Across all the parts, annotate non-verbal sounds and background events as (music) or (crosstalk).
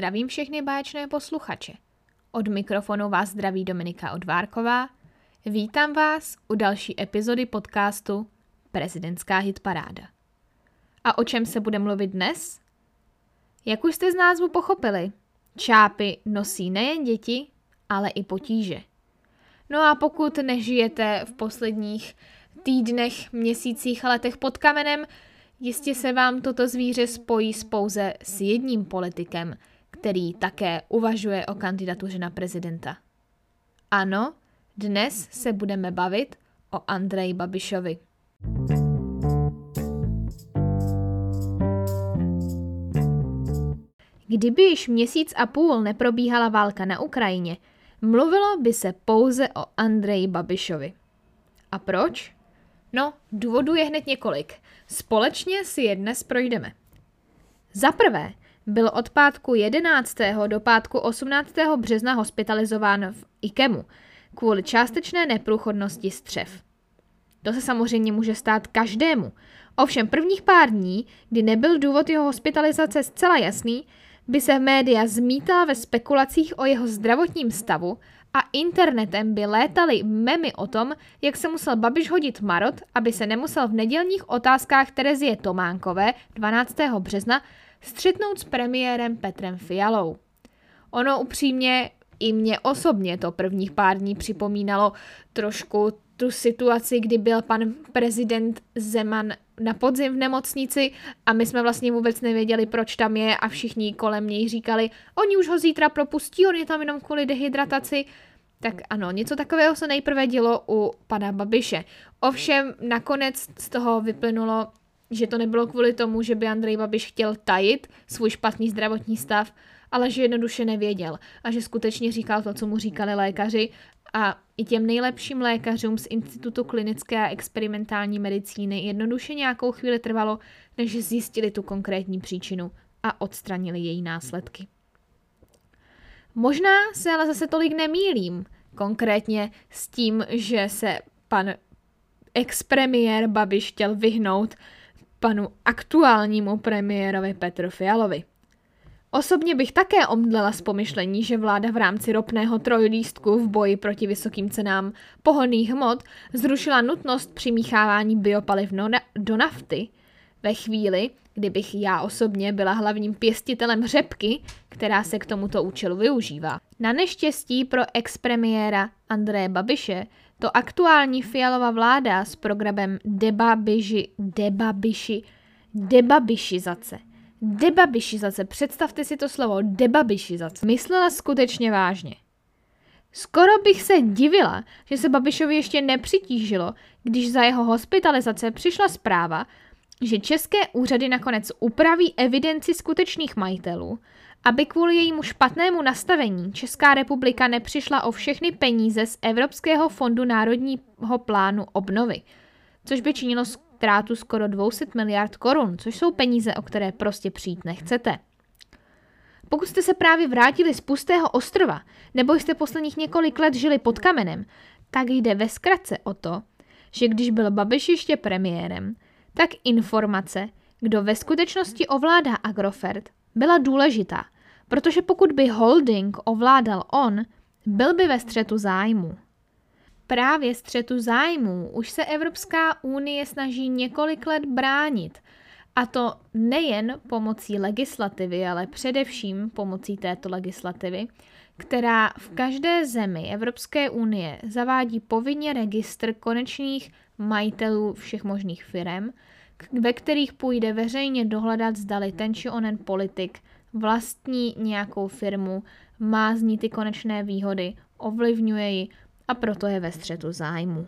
Zdravím všechny báječné posluchače. Od mikrofonu vás zdraví Dominika Odvárková. Vítám vás u další epizody podcastu Prezidentská hitparáda. A o čem se bude mluvit dnes? Jak už jste z názvu pochopili, čápy nosí nejen děti, ale i potíže. No a pokud nežijete v posledních týdnech, měsících letech pod kamenem, jistě se vám toto zvíře spojí s pouze s jedním politikem, který také uvažuje o kandidatuře na prezidenta. Ano, dnes se budeme bavit o Andreji Babišovi. Kdyby již měsíc a půl neprobíhala válka na Ukrajině, mluvilo by se pouze o Andreji Babišovi. A proč? No, důvodů je hned několik. Společně si je dnes projdeme. Za prvé, byl od pátku 11. do pátku 18. března hospitalizován v IKEMu kvůli částečné neprůchodnosti střev. To se samozřejmě může stát každému. Ovšem prvních pár dní, kdy nebyl důvod jeho hospitalizace zcela jasný, by se média zmítala ve spekulacích o jeho zdravotním stavu a internetem by létaly memy o tom, jak se musel Babiš hodit marot, aby se nemusel v nedělních otázkách Terezie Tománkové 12. března střetnout s premiérem Petrem Fialou. Ono upřímně i mě osobně to prvních pár dní připomínalo trošku tu situaci, kdy byl pan prezident Zeman na podzim v nemocnici a my jsme vlastně vůbec nevěděli, proč tam je a všichni kolem něj říkali, oni už ho zítra propustí, on je tam jenom kvůli dehydrataci. Tak ano, něco takového se nejprve dělo u pana Babiše. Ovšem nakonec z toho vyplynulo, že to nebylo kvůli tomu, že by Andrej Babiš chtěl tajit svůj špatný zdravotní stav, ale že jednoduše nevěděl a že skutečně říkal to, co mu říkali lékaři a i těm nejlepším lékařům z Institutu klinické a experimentální medicíny jednoduše nějakou chvíli trvalo, než zjistili tu konkrétní příčinu a odstranili její následky. Možná se ale zase tolik nemýlím, konkrétně s tím, že se pan ex-premiér Babiš chtěl vyhnout panu aktuálnímu premiérovi Petru Fialovi. Osobně bych také omdlela z pomyšlení, že vláda v rámci ropného trojlístku v boji proti vysokým cenám pohonných hmot zrušila nutnost přimíchávání biopaliv do nafty ve chvíli, kdybych já osobně byla hlavním pěstitelem řepky, která se k tomuto účelu využívá. Na neštěstí pro expremiéra Andreje Babiše to aktuální Fialova vláda s programem debabiši, debabiši, debabišizace – debabišizace, představte si to slovo, debabišizace, myslela skutečně vážně. Skoro bych se divila, že se Babišovi ještě nepřitížilo, když za jeho hospitalizace přišla zpráva, že české úřady nakonec upraví evidenci skutečných majitelů, aby kvůli jejímu špatnému nastavení Česká republika nepřišla o všechny peníze z Evropského fondu národního plánu obnovy, což by činilo ztrátu skoro 200 miliard korun, což jsou peníze, o které prostě přijít nechcete. Pokud jste se právě vrátili z pustého ostrova, nebo jste posledních několik let žili pod kamenem, tak jde ve zkratce o to, že když byl Babiš ještě premiérem, tak informace, kdo ve skutečnosti ovládá Agrofert, byla důležitá, protože pokud by holding ovládal on, byl by ve střetu zájmu. Právě střetu zájmů už se Evropská unie snaží několik let bránit. A to nejen pomocí legislativy, ale především pomocí této legislativy, která v každé zemi Evropské unie zavádí povinně registr konečných majitelů všech možných firm, ve kterých půjde veřejně dohledat, zdali ten či onen politik vlastní nějakou firmu, má z ní ty konečné výhody, ovlivňuje ji, a proto je ve střetu zájmu.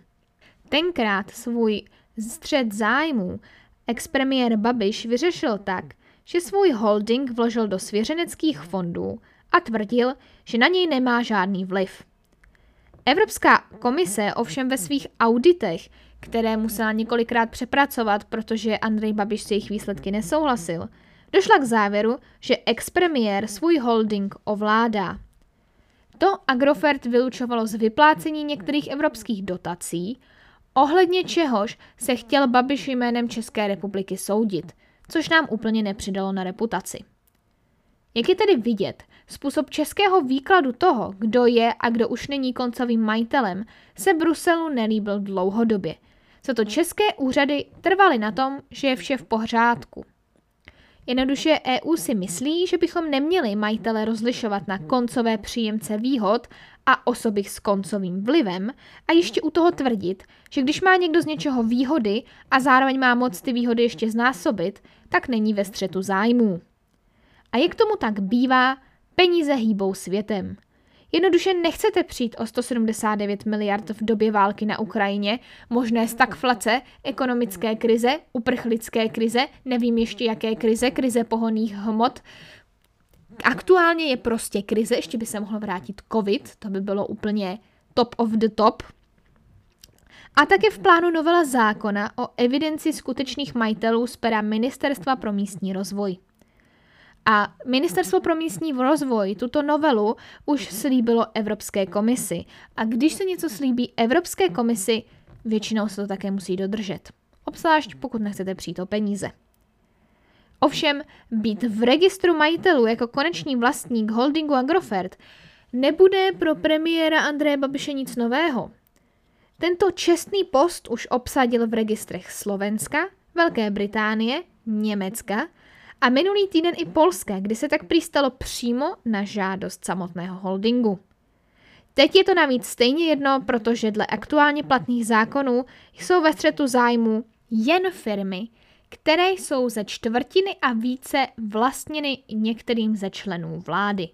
Tenkrát svůj střed zájmů expremiér Babiš vyřešil tak, že svůj holding vložil do svěřeneckých fondů a tvrdil, že na něj nemá žádný vliv. Evropská komise ovšem ve svých auditech, které musela několikrát přepracovat, protože Andrej Babiš s jejich výsledky nesouhlasil, došla k závěru, že expremiér svůj holding ovládá. To Agrofert vylučovalo z vyplácení některých evropských dotací, ohledně čehož se chtěl Babiš jménem České republiky soudit, což nám úplně nepřidalo na reputaci. Jak je tedy vidět, způsob českého výkladu toho, kdo je a kdo už není koncovým majitelem, se Bruselu nelíbil dlouhodobě. Co to české úřady trvaly na tom, že je vše v pořádku. Jednoduše EU si myslí, že bychom neměli majitele rozlišovat na koncové příjemce výhod a osoby s koncovým vlivem a ještě u toho tvrdit, že když má někdo z něčeho výhody a zároveň má moc ty výhody ještě znásobit, tak není ve střetu zájmů. A jak tomu tak bývá, peníze hýbou světem. Jednoduše nechcete přijít o 179 miliard v době války na Ukrajině, možné stagflace, ekonomické krize, uprchlické krize, nevím ještě jaké krize, krize pohoných hmot. Aktuálně je prostě krize, ještě by se mohlo vrátit covid, to by bylo úplně top of the top. A také v plánu novela zákona o evidenci skutečných majitelů z pera Ministerstva pro místní rozvoj. A Ministerstvo pro místní rozvoj tuto novelu už slíbilo Evropské komisi. A když se něco slíbí Evropské komisi, většinou se to také musí dodržet. Obzvlášť pokud nechcete přijít o peníze. Ovšem, být v registru majitelů jako konečný vlastník holdingu Agrofert nebude pro premiéra Andreje Babiše nic nového. Tento čestný post už obsadil v registrech Slovenska, Velké Británie, Německa, a minulý týden i Polské, kdy se tak přistalo přímo na žádost samotného holdingu. Teď je to navíc stejně jedno, protože dle aktuálně platných zákonů jsou ve střetu zájmu jen firmy, které jsou ze čtvrtiny a více vlastněny některým ze členů vlády.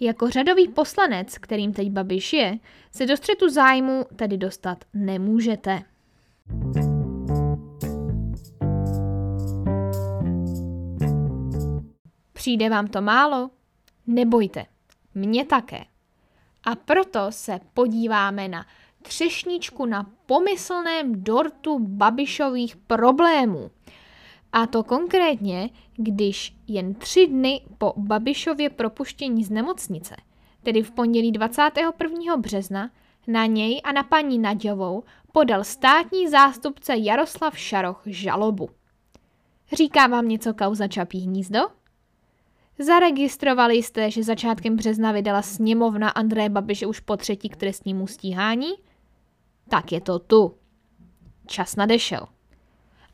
Jako řadový poslanec, kterým teď Babiš je, se do střetu zájmu tedy dostat nemůžete. Přijde vám to málo? Nebojte, mně také. A proto se podíváme na třešničku na pomyslném dortu Babišových problémů. A to konkrétně, když jen tři dny po Babišově propuštění z nemocnice, tedy v pondělí 21. března, na něj a na paní Naďovou podal státní zástupce Jaroslav Šaroch žalobu. Říká vám něco kauza Čapí hnízdo? Zaregistrovali jste, že začátkem března vydala sněmovna Andreje Babiše už po třetí k trestnímu stíhání? Tak je to tu. Čas nadešel.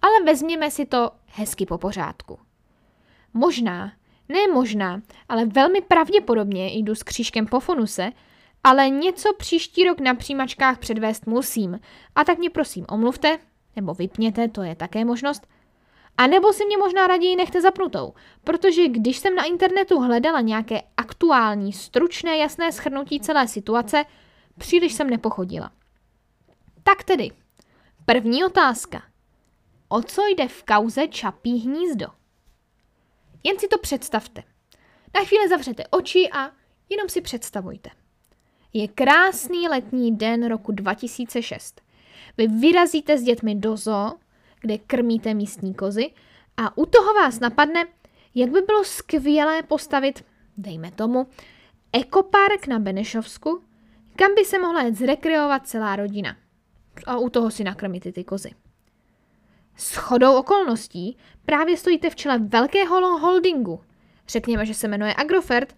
Ale vezměme si to hezky po pořádku. Možná, ne možná, ale velmi pravděpodobně jdu s křížkem po fonuse, ale něco příští rok na přijímačkách předvést musím. A tak mě prosím omluvte, nebo vypněte, to je také možnost, a nebo si mě možná raději nechte zapnutou, protože když jsem na internetu hledala nějaké aktuální, stručné, jasné schrnutí celé situace, příliš jsem nepochodila. Tak tedy, první otázka. O co jde v kauze Čapí hnízdo? Jen si to představte. Na chvíli zavřete oči a jenom si představujte. Je krásný letní den roku 2006. Vy vyrazíte s dětmi do zoo, kde krmíte místní kozy a u toho vás napadne, jak by bylo skvělé postavit, dejme tomu, ekopark na Benešovsku, kam by se mohla jet zrekreovat celá rodina. A u toho si nakrmíte ty kozy. S chodou okolností právě stojíte v čele velkého holdingu. Řekněme, že se jmenuje Agrofert,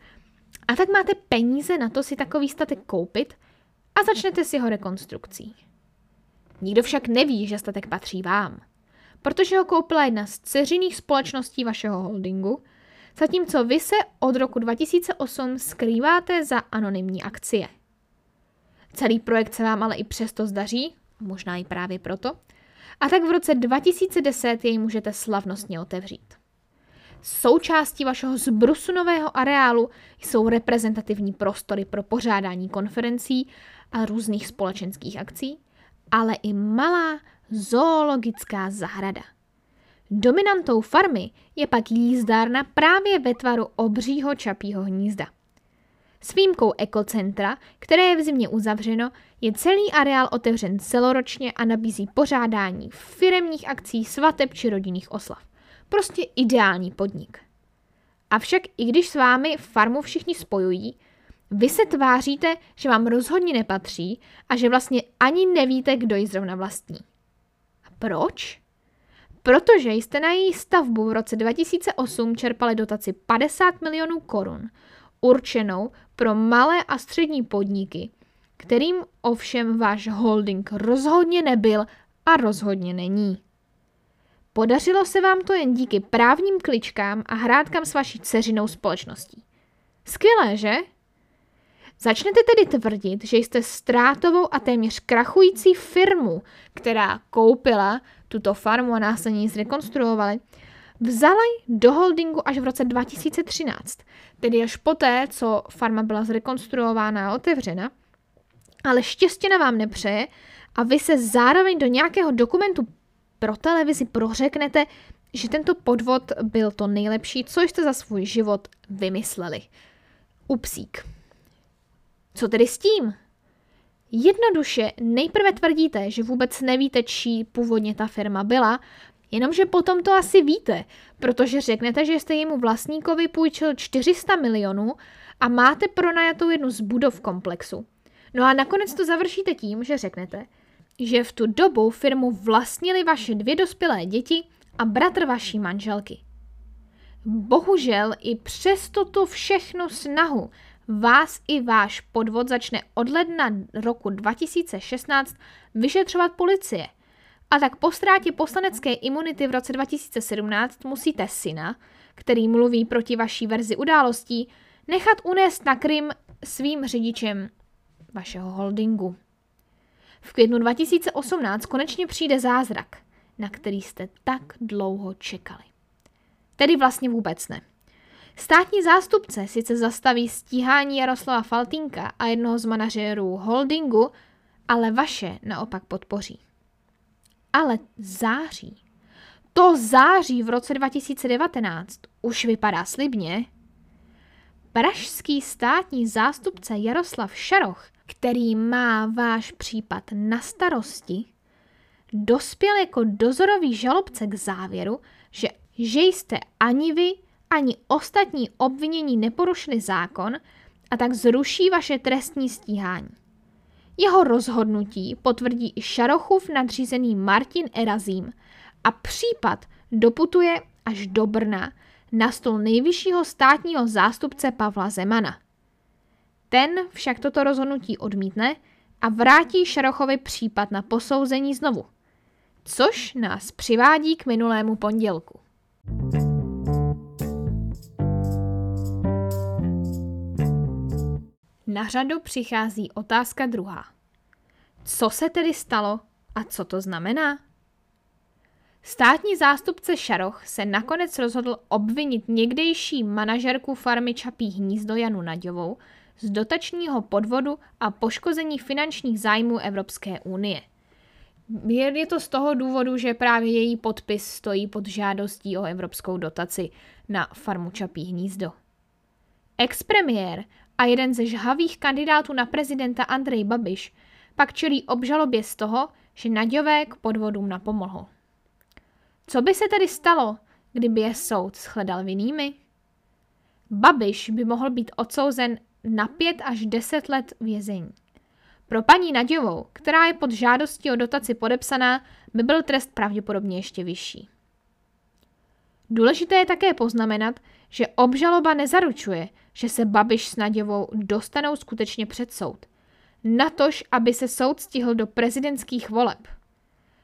a tak máte peníze na to si takový statek koupit a začnete si ho rekonstrukcí. Nikdo však neví, že statek patří vám protože ho koupila jedna z ceřiných společností vašeho holdingu, zatímco vy se od roku 2008 skrýváte za anonymní akcie. Celý projekt se vám ale i přesto zdaří, možná i právě proto, a tak v roce 2010 jej můžete slavnostně otevřít. Součástí vašeho zbrusu nového areálu jsou reprezentativní prostory pro pořádání konferencí a různých společenských akcí, ale i malá zoologická zahrada. Dominantou farmy je pak jízdárna právě ve tvaru obřího čapího hnízda. S výjimkou ekocentra, které je v zimě uzavřeno, je celý areál otevřen celoročně a nabízí pořádání firemních akcí, svateb či rodinných oslav. Prostě ideální podnik. Avšak i když s vámi farmu všichni spojují, vy se tváříte, že vám rozhodně nepatří a že vlastně ani nevíte, kdo ji zrovna vlastní. Proč? Protože jste na její stavbu v roce 2008 čerpali dotaci 50 milionů korun, určenou pro malé a střední podniky, kterým ovšem váš holding rozhodně nebyl a rozhodně není. Podařilo se vám to jen díky právním kličkám a hrádkám s vaší dceřinou společností. Skvělé, že? Začnete tedy tvrdit, že jste ztrátovou a téměř krachující firmu, která koupila tuto farmu a následně ji zrekonstruovali, vzali do holdingu až v roce 2013, tedy až poté, co farma byla zrekonstruována a otevřena, ale štěstěna vám nepřeje a vy se zároveň do nějakého dokumentu pro televizi prořeknete, že tento podvod byl to nejlepší, co jste za svůj život vymysleli. Upsík. Co tedy s tím? Jednoduše nejprve tvrdíte, že vůbec nevíte, čí původně ta firma byla, jenomže potom to asi víte, protože řeknete, že jste jemu vlastníkovi půjčil 400 milionů a máte pronajatou jednu z budov komplexu. No a nakonec to završíte tím, že řeknete, že v tu dobu firmu vlastnili vaše dvě dospělé děti a bratr vaší manželky. Bohužel i přes toto všechno snahu vás i váš podvod začne od ledna roku 2016 vyšetřovat policie. A tak po ztrátě poslanecké imunity v roce 2017 musíte syna, který mluví proti vaší verzi událostí, nechat unést na Krym svým řidičem vašeho holdingu. V květnu 2018 konečně přijde zázrak, na který jste tak dlouho čekali. Tedy vlastně vůbec ne. Státní zástupce sice zastaví stíhání Jaroslava Faltínka a jednoho z manažérů holdingu, ale vaše naopak podpoří. Ale září. To září v roce 2019 už vypadá slibně. Pražský státní zástupce Jaroslav Šaroch, který má váš případ na starosti, dospěl jako dozorový žalobce k závěru, že, že jste ani vy, ani ostatní obvinění neporušili zákon a tak zruší vaše trestní stíhání. Jeho rozhodnutí potvrdí i Šarochův nadřízený Martin Erazím a případ doputuje až do Brna na stůl nejvyššího státního zástupce Pavla Zemana. Ten však toto rozhodnutí odmítne a vrátí Šarochovi případ na posouzení znovu. Což nás přivádí k minulému pondělku. Na řadu přichází otázka druhá. Co se tedy stalo a co to znamená? Státní zástupce Šaroch se nakonec rozhodl obvinit někdejší manažerku farmy Čapí hnízdo Janu Naďovou z dotačního podvodu a poškození finančních zájmů Evropské unie. Je to z toho důvodu, že právě její podpis stojí pod žádostí o evropskou dotaci na farmu Čapí hnízdo. Ex-premiér a jeden ze žhavých kandidátů na prezidenta Andrej Babiš pak čelí obžalobě z toho, že Naďové k podvodům napomohl. Co by se tedy stalo, kdyby je soud shledal vinnými? Babiš by mohl být odsouzen na 5 až 10 let vězení. Pro paní Naďovou, která je pod žádostí o dotaci podepsaná, by byl trest pravděpodobně ještě vyšší. Důležité je také poznamenat, že obžaloba nezaručuje, že se Babiš s Naděvou dostanou skutečně před soud. Natož, aby se soud stihl do prezidentských voleb.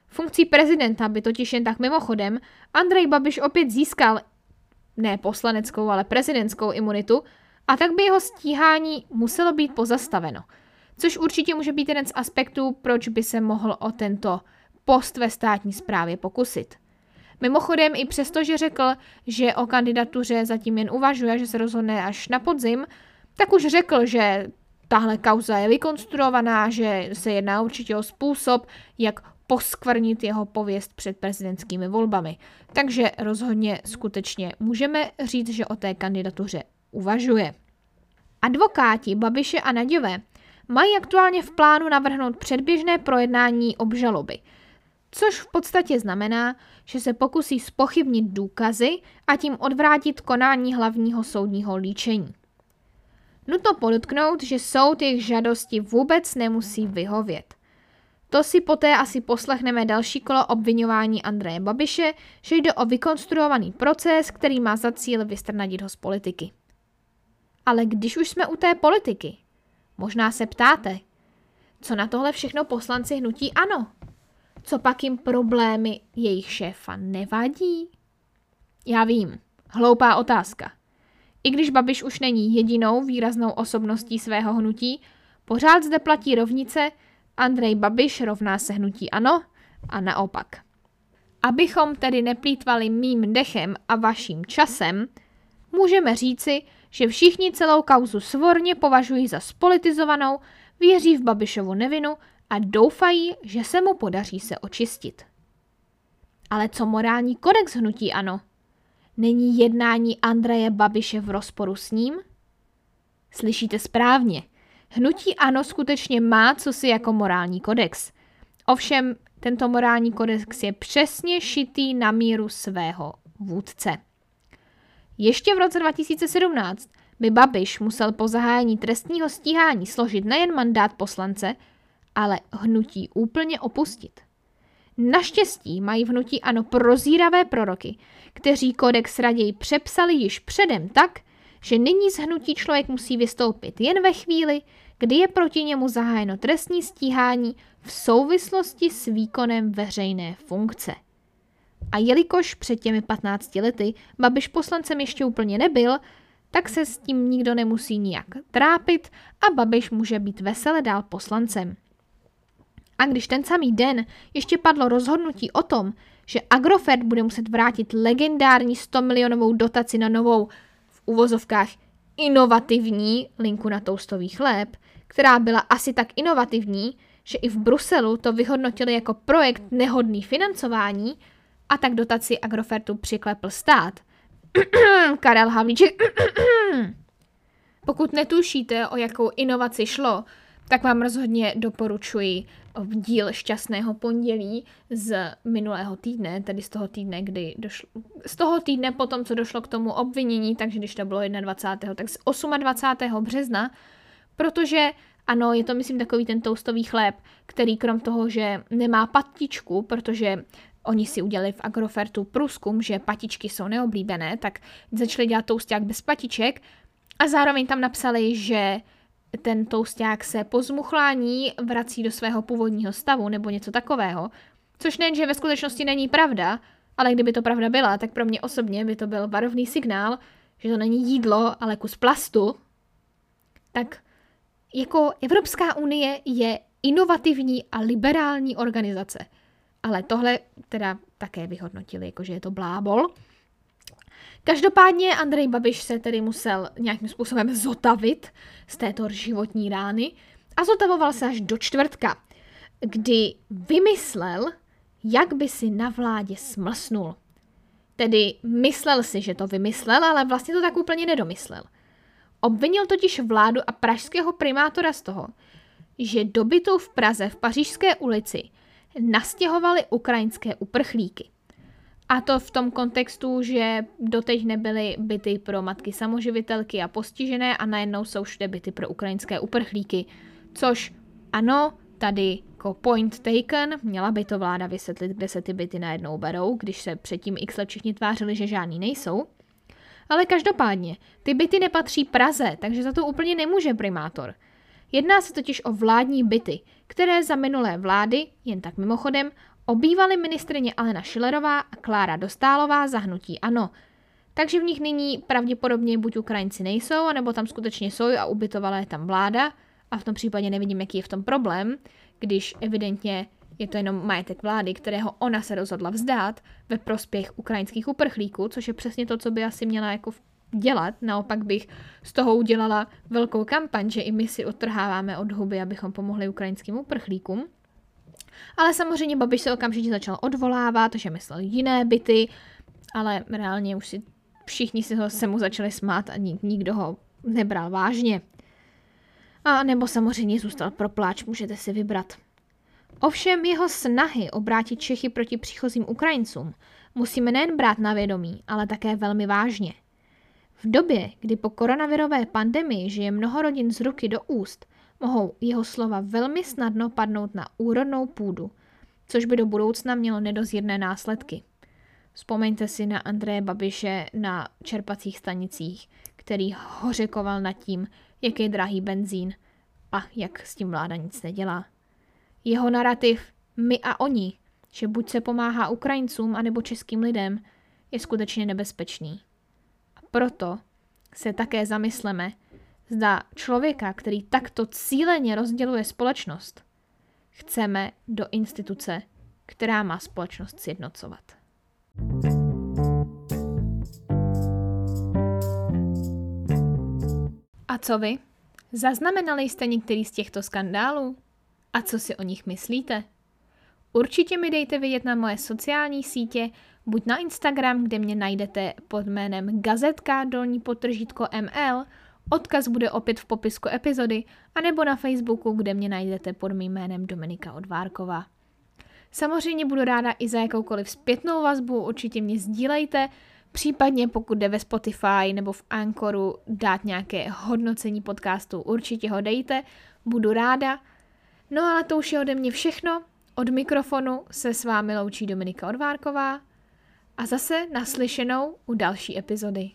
Funkcí prezidenta by totiž jen tak mimochodem Andrej Babiš opět získal ne poslaneckou, ale prezidentskou imunitu a tak by jeho stíhání muselo být pozastaveno. Což určitě může být jeden z aspektů, proč by se mohl o tento post ve státní správě pokusit. Mimochodem i přesto, že řekl, že o kandidatuře zatím jen uvažuje, že se rozhodne až na podzim, tak už řekl, že tahle kauza je vykonstruovaná, že se jedná určitě o způsob, jak poskvrnit jeho pověst před prezidentskými volbami. Takže rozhodně skutečně můžeme říct, že o té kandidatuře uvažuje. Advokáti Babiše a Naďové mají aktuálně v plánu navrhnout předběžné projednání obžaloby, což v podstatě znamená, že se pokusí spochybnit důkazy a tím odvrátit konání hlavního soudního líčení. Nutno podotknout, že soud jejich žádosti vůbec nemusí vyhovět. To si poté asi poslechneme další kolo obvinování Andreje Babiše, že jde o vykonstruovaný proces, který má za cíl vystrnadit ho z politiky. Ale když už jsme u té politiky, možná se ptáte, co na tohle všechno poslanci hnutí ano? Co pak jim problémy jejich šéfa nevadí? Já vím, hloupá otázka. I když Babiš už není jedinou výraznou osobností svého hnutí, pořád zde platí rovnice Andrej Babiš rovná se hnutí ano a naopak. Abychom tedy neplýtvali mým dechem a vaším časem, můžeme říci, že všichni celou kauzu svorně považují za spolitizovanou, věří v Babišovu nevinu a doufají, že se mu podaří se očistit. Ale co morální kodex hnutí ano? Není jednání Andreje Babiše v rozporu s ním? Slyšíte správně. Hnutí ano skutečně má co si jako morální kodex. Ovšem, tento morální kodex je přesně šitý na míru svého vůdce. Ještě v roce 2017 by Babiš musel po zahájení trestního stíhání složit nejen mandát poslance, ale hnutí úplně opustit. Naštěstí mají v hnutí ano prozíravé proroky, kteří kodex raději přepsali již předem tak, že nyní z hnutí člověk musí vystoupit jen ve chvíli, kdy je proti němu zahájeno trestní stíhání v souvislosti s výkonem veřejné funkce. A jelikož před těmi 15 lety Babiš poslancem ještě úplně nebyl, tak se s tím nikdo nemusí nijak trápit a Babiš může být vesele dál poslancem. A když ten samý den ještě padlo rozhodnutí o tom, že Agrofert bude muset vrátit legendární 100 milionovou dotaci na novou, v uvozovkách, inovativní linku na toustový chléb, která byla asi tak inovativní, že i v Bruselu to vyhodnotili jako projekt nehodný financování a tak dotaci Agrofertu přiklepl stát. (clears throat) Karel Havlíček. (clears throat) Pokud netušíte, o jakou inovaci šlo, tak vám rozhodně doporučuji díl Šťastného pondělí z minulého týdne, tedy z toho týdne, kdy došlo, z toho týdne potom, co došlo k tomu obvinění, takže když to bylo 21. tak z 28. března, protože ano, je to myslím takový ten toustový chléb, který krom toho, že nemá patičku, protože oni si udělali v Agrofertu průzkum, že patičky jsou neoblíbené, tak začali dělat tousták bez patiček a zároveň tam napsali, že ten tousták se po zmuchlání vrací do svého původního stavu nebo něco takového. Což nejen, že ve skutečnosti není pravda, ale kdyby to pravda byla, tak pro mě osobně by to byl varovný signál, že to není jídlo, ale kus plastu. Tak jako Evropská unie je inovativní a liberální organizace. Ale tohle teda také vyhodnotili, jakože je to blábol. Každopádně Andrej Babiš se tedy musel nějakým způsobem zotavit z této životní rány a zotavoval se až do čtvrtka, kdy vymyslel, jak by si na vládě smlsnul. Tedy myslel si, že to vymyslel, ale vlastně to tak úplně nedomyslel. Obvinil totiž vládu a pražského primátora z toho, že dobytou v Praze v Pařížské ulici nastěhovali ukrajinské uprchlíky. A to v tom kontextu, že doteď nebyly byty pro matky samoživitelky a postižené a najednou jsou všude byty pro ukrajinské uprchlíky. Což ano, tady jako point taken, měla by to vláda vysvětlit, kde se ty byty najednou berou, když se předtím x let všichni tvářili, že žádný nejsou. Ale každopádně, ty byty nepatří Praze, takže za to úplně nemůže primátor. Jedná se totiž o vládní byty, které za minulé vlády, jen tak mimochodem, obývaly ministrině Alena Šilerová a Klára Dostálová za hnutí ANO. Takže v nich nyní pravděpodobně buď Ukrajinci nejsou, anebo tam skutečně jsou a ubytovala je tam vláda. A v tom případě nevidím, jaký je v tom problém, když evidentně je to jenom majetek vlády, kterého ona se rozhodla vzdát ve prospěch ukrajinských uprchlíků, což je přesně to, co by asi měla jako dělat. Naopak bych z toho udělala velkou kampaň, že i my si odtrháváme od huby, abychom pomohli ukrajinským uprchlíkům. Ale samozřejmě Babiš se okamžitě začal odvolávat, že myslel jiné byty, ale reálně už si všichni si ho, se mu začali smát a nik, nikdo ho nebral vážně. A nebo samozřejmě zůstal pro pláč, můžete si vybrat. Ovšem jeho snahy obrátit Čechy proti příchozím Ukrajincům musíme nejen brát na vědomí, ale také velmi vážně. V době, kdy po koronavirové pandemii žije mnoho rodin z ruky do úst, mohou jeho slova velmi snadno padnout na úrodnou půdu, což by do budoucna mělo nedozírné následky. Vzpomeňte si na Andreje Babiše na čerpacích stanicích, který hořekoval nad tím, jak je drahý benzín a jak s tím vláda nic nedělá. Jeho narrativ my a oni, že buď se pomáhá Ukrajincům, anebo českým lidem, je skutečně nebezpečný. A proto se také zamysleme, zda člověka, který takto cíleně rozděluje společnost, chceme do instituce, která má společnost sjednocovat. A co vy? Zaznamenali jste některý z těchto skandálů? A co si o nich myslíte? Určitě mi dejte vědět na moje sociální sítě, buď na Instagram, kde mě najdete pod jménem gazetka dolní potržítko ML, odkaz bude opět v popisku epizody, anebo na Facebooku, kde mě najdete pod mým jménem Dominika Odvárková. Samozřejmě budu ráda i za jakoukoliv zpětnou vazbu, určitě mě sdílejte, případně pokud jde ve Spotify nebo v Anchoru dát nějaké hodnocení podcastu, určitě ho dejte, budu ráda. No ale to už je ode mě všechno, od mikrofonu se s vámi loučí Dominika Odvárková a zase naslyšenou u další epizody.